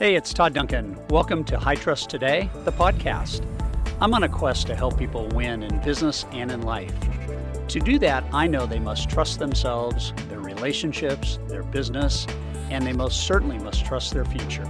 Hey, it's Todd Duncan. Welcome to High Trust Today, the podcast. I'm on a quest to help people win in business and in life. To do that, I know they must trust themselves, their relationships, their business, and they most certainly must trust their future.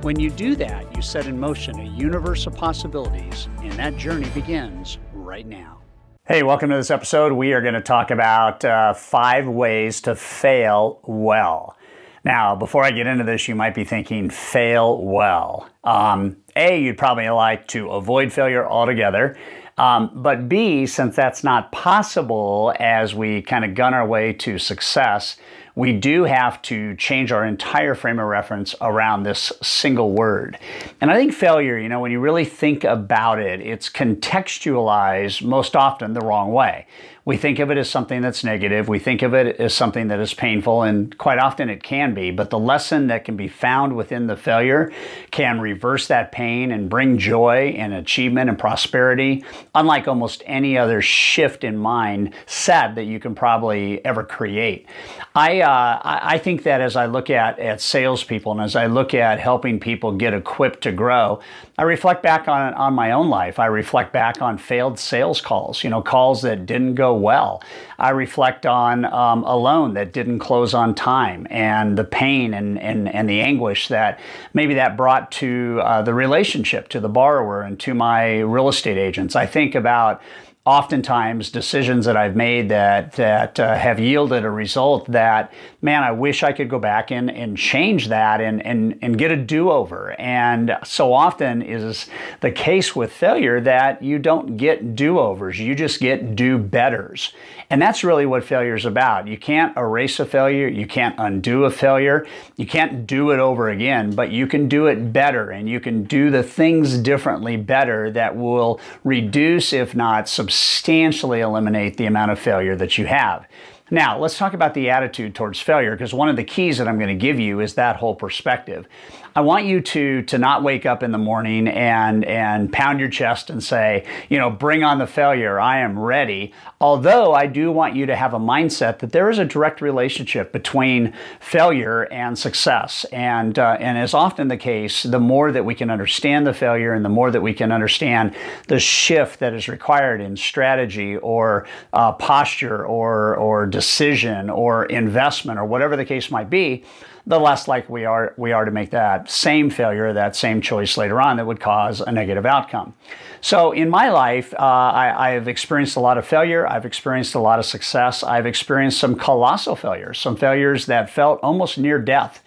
When you do that, you set in motion a universe of possibilities, and that journey begins right now. Hey, welcome to this episode. We are going to talk about uh, five ways to fail well. Now, before I get into this, you might be thinking, fail well. Um, a, you'd probably like to avoid failure altogether. Um, but B, since that's not possible as we kind of gun our way to success, we do have to change our entire frame of reference around this single word. And I think failure, you know, when you really think about it, it's contextualized most often the wrong way. We think of it as something that's negative. We think of it as something that is painful, and quite often it can be. But the lesson that can be found within the failure can reverse that pain and bring joy and achievement and prosperity, unlike almost any other shift in mind set that you can probably ever create. I, uh, I think that as I look at, at salespeople and as I look at helping people get equipped to grow, I reflect back on, on my own life. I reflect back on failed sales calls, you know, calls that didn't go well. I reflect on um, a loan that didn't close on time and the pain and, and, and the anguish that maybe that brought to uh, the relationship, to the borrower, and to my real estate agents. I think about oftentimes decisions that I've made that that uh, have yielded a result that man I wish I could go back and and change that and and and get a do-over. And so often is the case with failure that you don't get do-overs. You just get do-betters. And that's really what failure is about. You can't erase a failure. You can't undo a failure. You can't do it over again but you can do it better. And you can do the things differently better that will reduce if not substantially substantially eliminate the amount of failure that you have. Now, let's talk about the attitude towards failure because one of the keys that I'm going to give you is that whole perspective. I want you to to not wake up in the morning and and pound your chest and say, you know, bring on the failure. I am ready. Although I do want you to have a mindset that there is a direct relationship between failure and success. And uh, and as often the case, the more that we can understand the failure and the more that we can understand the shift that is required in strategy or uh, posture or or decision or investment or whatever the case might be the less likely we are, we are to make that same failure, that same choice later on that would cause a negative outcome. So in my life, uh, I, have experienced a lot of failure. I've experienced a lot of success. I've experienced some colossal failures, some failures that felt almost near death.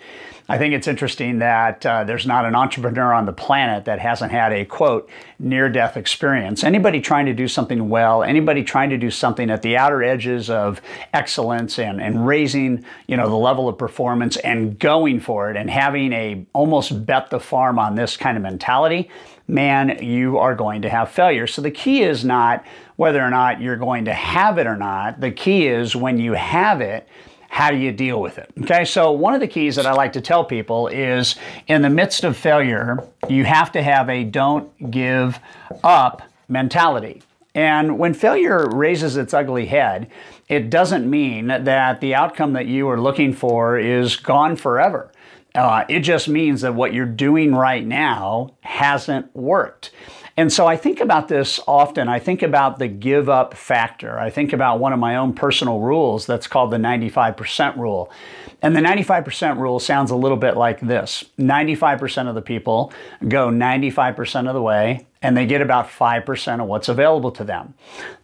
I think it's interesting that uh, there's not an entrepreneur on the planet that hasn't had a quote near death experience. Anybody trying to do something well, anybody trying to do something at the outer edges of excellence and, and raising you know the level of performance and going for it and having a almost bet the farm on this kind of mentality, man, you are going to have failure. So the key is not whether or not you're going to have it or not. The key is when you have it, how do you deal with it? Okay, so one of the keys that I like to tell people is in the midst of failure, you have to have a don't give up mentality. And when failure raises its ugly head, it doesn't mean that the outcome that you are looking for is gone forever. Uh, it just means that what you're doing right now hasn't worked. And so I think about this often. I think about the give up factor. I think about one of my own personal rules that's called the 95% rule. And the 95% rule sounds a little bit like this 95% of the people go 95% of the way and they get about 5% of what's available to them.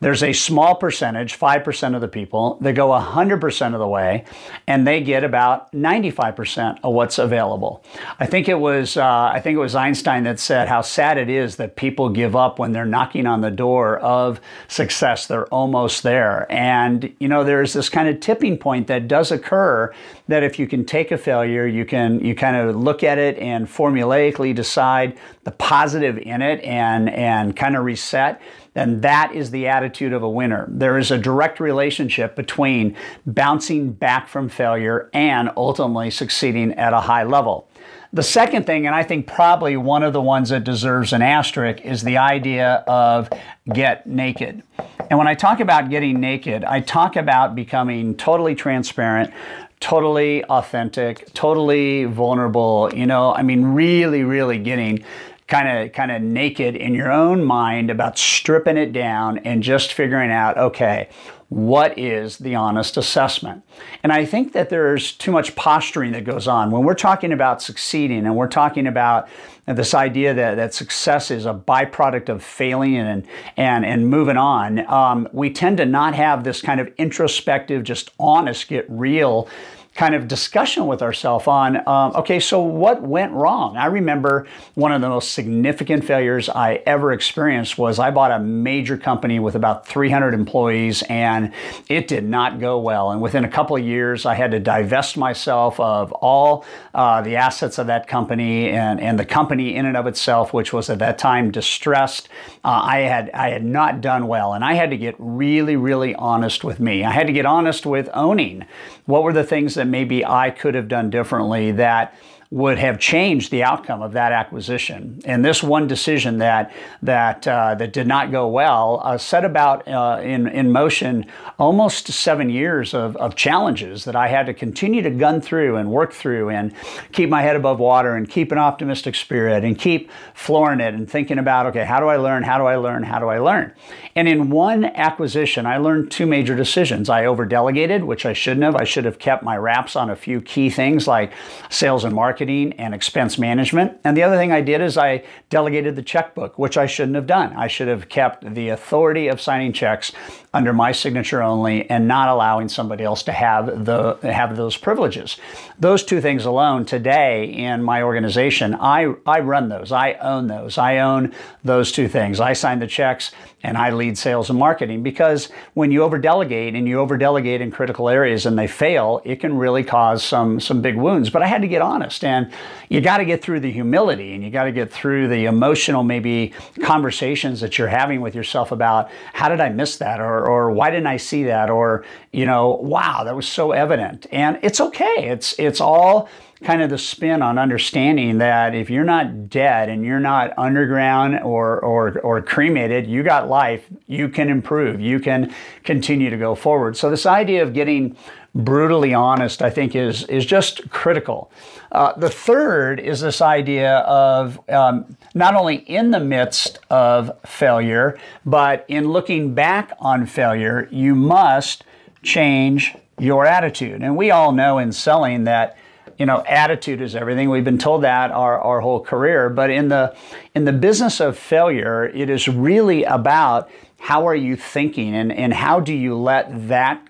There's a small percentage, 5% of the people, that go 100% of the way and they get about 95% of what's available. I think it was uh, I think it was Einstein that said how sad it is that people give up when they're knocking on the door of success. They're almost there. And you know there's this kind of tipping point that does occur that if you can take a failure, you can you kind of look at it and formulaically decide the positive in it and, and kind of reset, then that is the attitude of a winner. There is a direct relationship between bouncing back from failure and ultimately succeeding at a high level. The second thing, and I think probably one of the ones that deserves an asterisk, is the idea of get naked. And when I talk about getting naked, I talk about becoming totally transparent, totally authentic, totally vulnerable, you know, I mean, really, really getting kind of kind of naked in your own mind about stripping it down and just figuring out okay what is the honest assessment? And i think that there's too much posturing that goes on. When we're talking about succeeding and we're talking about this idea that, that success is a byproduct of failing and and and moving on um, we tend to not have this kind of introspective just honest get real kind of discussion with ourselves on um, okay, so what went wrong? I remember one of the most significant failures I ever experienced was I bought a major company with about 300 employees and it did not go well. And within a couple of years, I had to divest myself of all uh, the assets of that company and, and the company in and of itself, which was at that time distressed. Uh, I had I had not done well, and I had to get really, really honest with me. I had to get honest with owning what were the things that maybe I could have done differently that would have changed the outcome of that acquisition. And this one decision that that uh, that did not go well uh, set about uh, in in motion almost seven years of, of challenges that I had to continue to gun through and work through and keep my head above water and keep an optimistic spirit and keep flooring it and thinking about okay how do I learn? How do I learn? How do I learn? And in one acquisition I learned two major decisions. I over delegated which I shouldn't have. I should have kept my wraps on a few key things like sales and marketing marketing and expense management. And the other thing I did is I delegated the checkbook, which I shouldn't have done. I should have kept the authority of signing checks under my signature only and not allowing somebody else to have the have those privileges. Those two things alone today in my organization, I I run those. I own those. I own those two things. I sign the checks and I lead sales and marketing because when you over delegate and you over delegate in critical areas and they fail, it can really cause some some big wounds. But I had to get honest and you got to get through the humility and you got to get through the emotional maybe conversations that you're having with yourself about how did I miss that or why didn't I see that? Or, you know, wow, that was so evident. And it's okay. It's, it's all kind of the spin on understanding that if you're not dead and you're not underground or, or, or cremated, you got life, you can improve, you can continue to go forward. So this idea of getting brutally honest, I think, is, is just critical. Uh, the third is this idea of um, not only in the midst of failure, but in looking back on failure, you must change your attitude. And we all know in selling that you know attitude is everything we've been told that our, our whole career but in the in the business of failure it is really about how are you thinking and, and how do you let that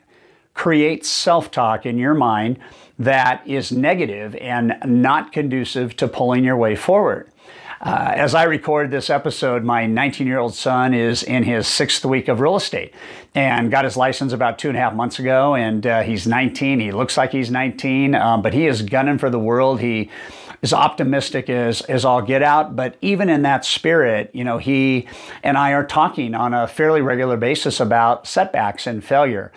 create self-talk in your mind that is negative and not conducive to pulling your way forward uh, as I record this episode, my 19 year old son is in his sixth week of real estate and got his license about two and a half months ago. And uh, he's 19. He looks like he's 19, um, but he is gunning for the world. He is optimistic as, as all get out. But even in that spirit, you know, he and I are talking on a fairly regular basis about setbacks and failure.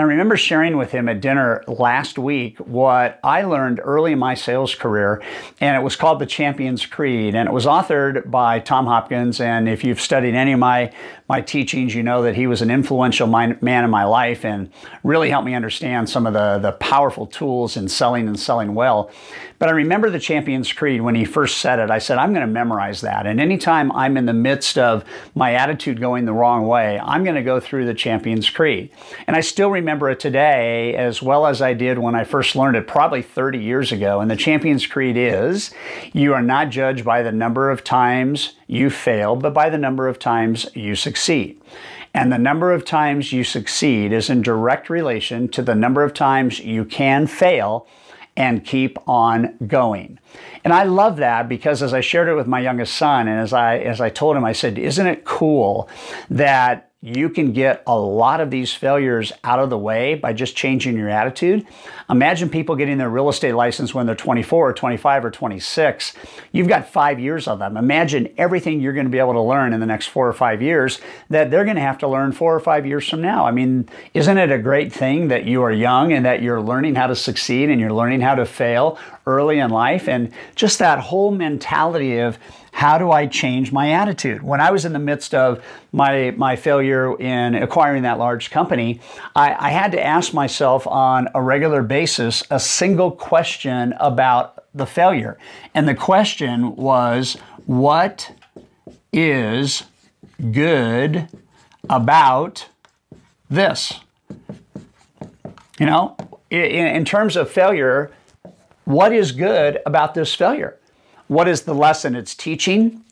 And I remember sharing with him at dinner last week what I learned early in my sales career, and it was called The Champion's Creed, and it was authored by Tom Hopkins. And if you've studied any of my my teachings, you know that he was an influential man in my life and really helped me understand some of the the powerful tools in selling and selling well. But I remember the Champion's Creed when he first said it. I said, I'm going to memorize that. And anytime I'm in the midst of my attitude going the wrong way, I'm going to go through the Champion's Creed. And I still remember it today as well as I did when I first learned it probably 30 years ago. And the Champion's Creed is you are not judged by the number of times you fail, but by the number of times you succeed. And the number of times you succeed is in direct relation to the number of times you can fail and keep on going. And I love that because as I shared it with my youngest son and as I as I told him I said, "Isn't it cool that you can get a lot of these failures out of the way by just changing your attitude. Imagine people getting their real estate license when they're 24 or 25 or 26. You've got five years of them. Imagine everything you're going to be able to learn in the next four or five years that they're going to have to learn four or five years from now. I mean, isn't it a great thing that you are young and that you're learning how to succeed and you're learning how to fail early in life. And just that whole mentality of how do I change my attitude? When I was in the midst of my, my failure in acquiring that large company, I, I had to ask myself on a regular basis a single question about the failure. And the question was, what is good about this? You know, in, in terms of failure, what is good about this failure? What is the lesson it's teaching?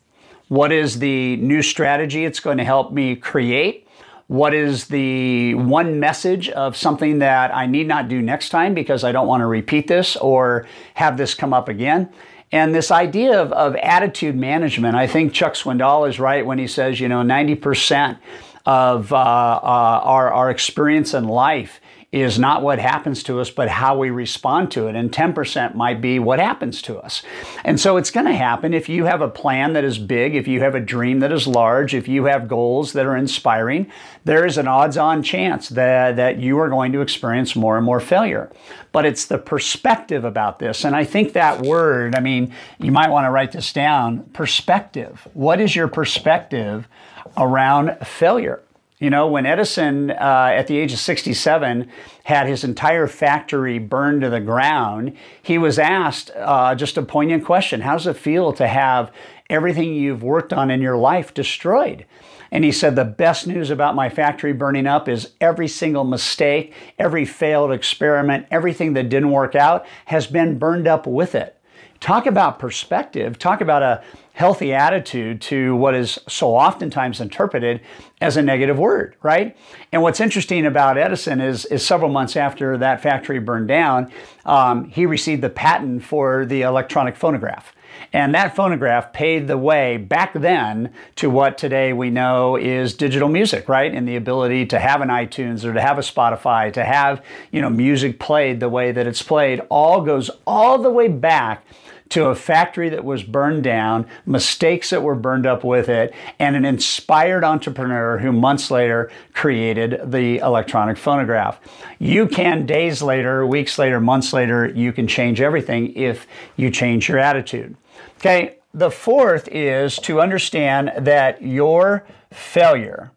What is the new strategy it's going to help me create? What is the one message of something that I need not do next time because I don't want to repeat this or have this come up again? And this idea of, of attitude management, I think Chuck Swindoll is right when he says, you know, 90% of uh, uh, our, our experience in life is not what happens to us, but how we respond to it. And 10% might be what happens to us. And so it's going to happen if you have a plan that is big, if you have a dream that is large, if you have goals that are inspiring, there is an odds on chance that, that you are going to experience more and more failure. But it's the perspective about this. And I think that word, I mean, you might want to write this down perspective. What is your perspective around failure? You know, when Edison, uh, at the age of 67, had his entire factory burned to the ground, he was asked uh, just a poignant question How does it feel to have everything you've worked on in your life destroyed? And he said, The best news about my factory burning up is every single mistake, every failed experiment, everything that didn't work out has been burned up with it. Talk about perspective, talk about a healthy attitude to what is so oftentimes interpreted as a negative word, right? And what's interesting about Edison is, is several months after that factory burned down, um, he received the patent for the electronic phonograph. And that phonograph paved the way back then to what today we know is digital music, right? And the ability to have an iTunes or to have a Spotify, to have, you know, music played the way that it's played, all goes all the way back to a factory that was burned down, mistakes that were burned up with it, and an inspired entrepreneur who months later created the electronic phonograph. You can, days later, weeks later, months later, you can change everything if you change your attitude. Okay, the fourth is to understand that your failure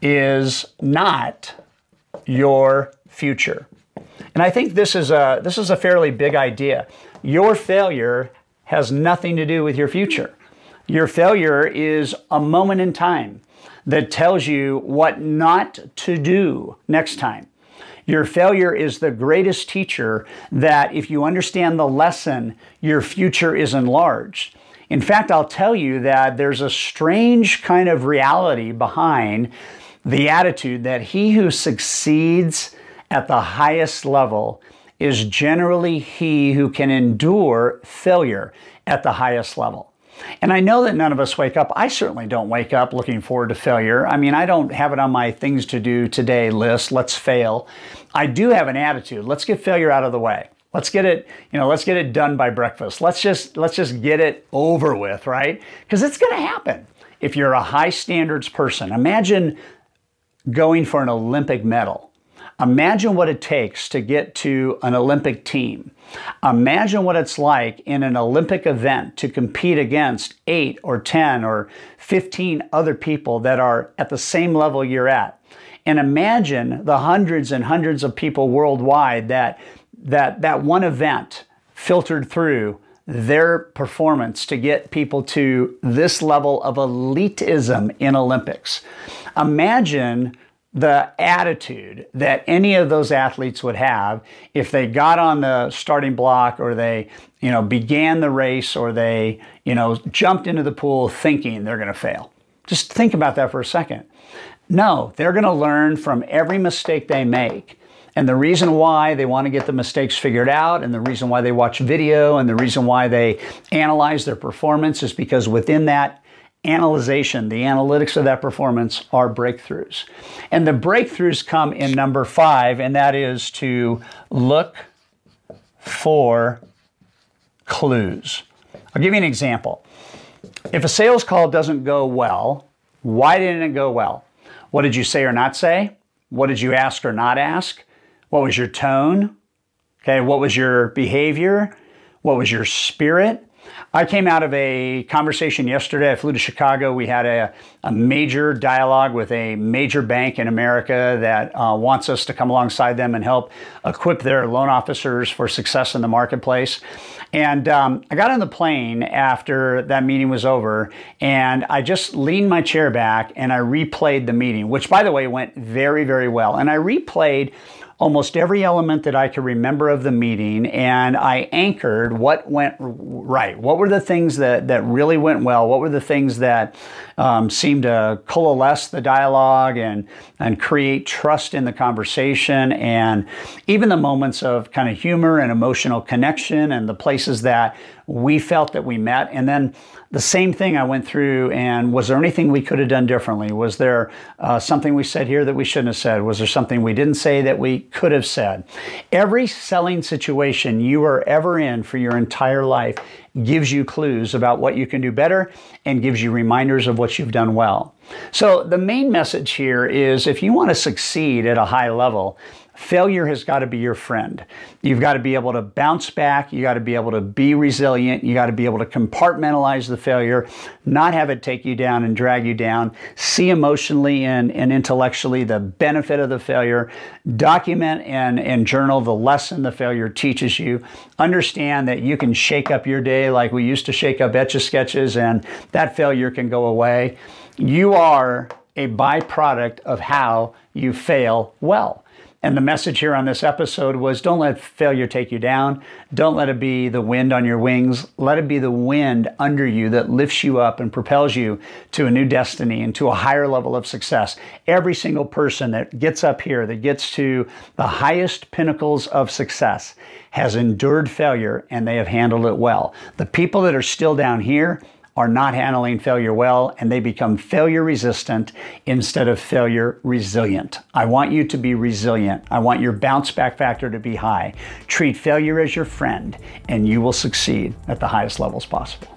is not your future. And I think this is a this is a fairly big idea. Your failure has nothing to do with your future. Your failure is a moment in time that tells you what not to do next time. Your failure is the greatest teacher that if you understand the lesson, your future is enlarged. In fact, I'll tell you that there's a strange kind of reality behind the attitude that he who succeeds at the highest level is generally he who can endure failure at the highest level. And I know that none of us wake up. I certainly don't wake up looking forward to failure. I mean, I don't have it on my things to do today list. Let's fail. I do have an attitude. Let's get failure out of the way. Let's get it, you know, let's get it done by breakfast. Let's just let's just get it over with, right? Because it's going to happen. If you're a high standards person, imagine going for an Olympic medal Imagine what it takes to get to an Olympic team. Imagine what it's like in an Olympic event to compete against eight or 10 or 15 other people that are at the same level you're at. And imagine the hundreds and hundreds of people worldwide that that, that one event filtered through their performance to get people to this level of elitism in Olympics. Imagine the attitude that any of those athletes would have if they got on the starting block or they you know began the race or they you know jumped into the pool thinking they're going to fail. Just think about that for a second. No they're going to learn from every mistake they make. And the reason why they want to get the mistakes figured out and the reason why they watch video and the reason why they analyze their performance is because within that analyzation, the analytics of that performance are breakthroughs. And the breakthroughs come in number five, and that is to look for clues. I'll give you an example. If a sales call doesn't go well, why didn't it go well? What did you say or not say? What did you ask or not ask? What was your tone? Okay, what was your behavior? What was your spirit? I came out of a conversation yesterday. I flew to Chicago. We had a, a major dialogue with a major bank in America that uh, wants us to come alongside them and help equip their loan officers for success in the marketplace. And um, I got on the plane after that meeting was over, and I just leaned my chair back and I replayed the meeting, which, by the way, went very, very well. And I replayed almost every element that I could remember of the meeting, and I anchored what went right. What were the things that, that really went well? What were the things that um, seemed to coalesce the dialogue and, and create trust in the conversation, and even the moments of kind of humor and emotional connection, and the places that we felt that we met. And then the same thing I went through, and was there anything we could have done differently? Was there uh, something we said here that we shouldn't have said? Was there something we didn't say that we could have said? Every selling situation you are ever in for your entire life gives you clues about what you can do better and gives you reminders of what you've done well. So, the main message here is if you want to succeed at a high level, Failure has got to be your friend. You've got to be able to bounce back. You got to be able to be resilient. You got to be able to compartmentalize the failure, not have it take you down and drag you down. See emotionally and, and intellectually the benefit of the failure. Document and, and journal the lesson the failure teaches you. Understand that you can shake up your day like we used to shake up etch a sketches, and that failure can go away. You are a byproduct of how you fail well. And the message here on this episode was don't let failure take you down. Don't let it be the wind on your wings. Let it be the wind under you that lifts you up and propels you to a new destiny and to a higher level of success. Every single person that gets up here, that gets to the highest pinnacles of success, has endured failure and they have handled it well. The people that are still down here, are not handling failure well and they become failure resistant instead of failure resilient. I want you to be resilient. I want your bounce back factor to be high. Treat failure as your friend and you will succeed at the highest levels possible.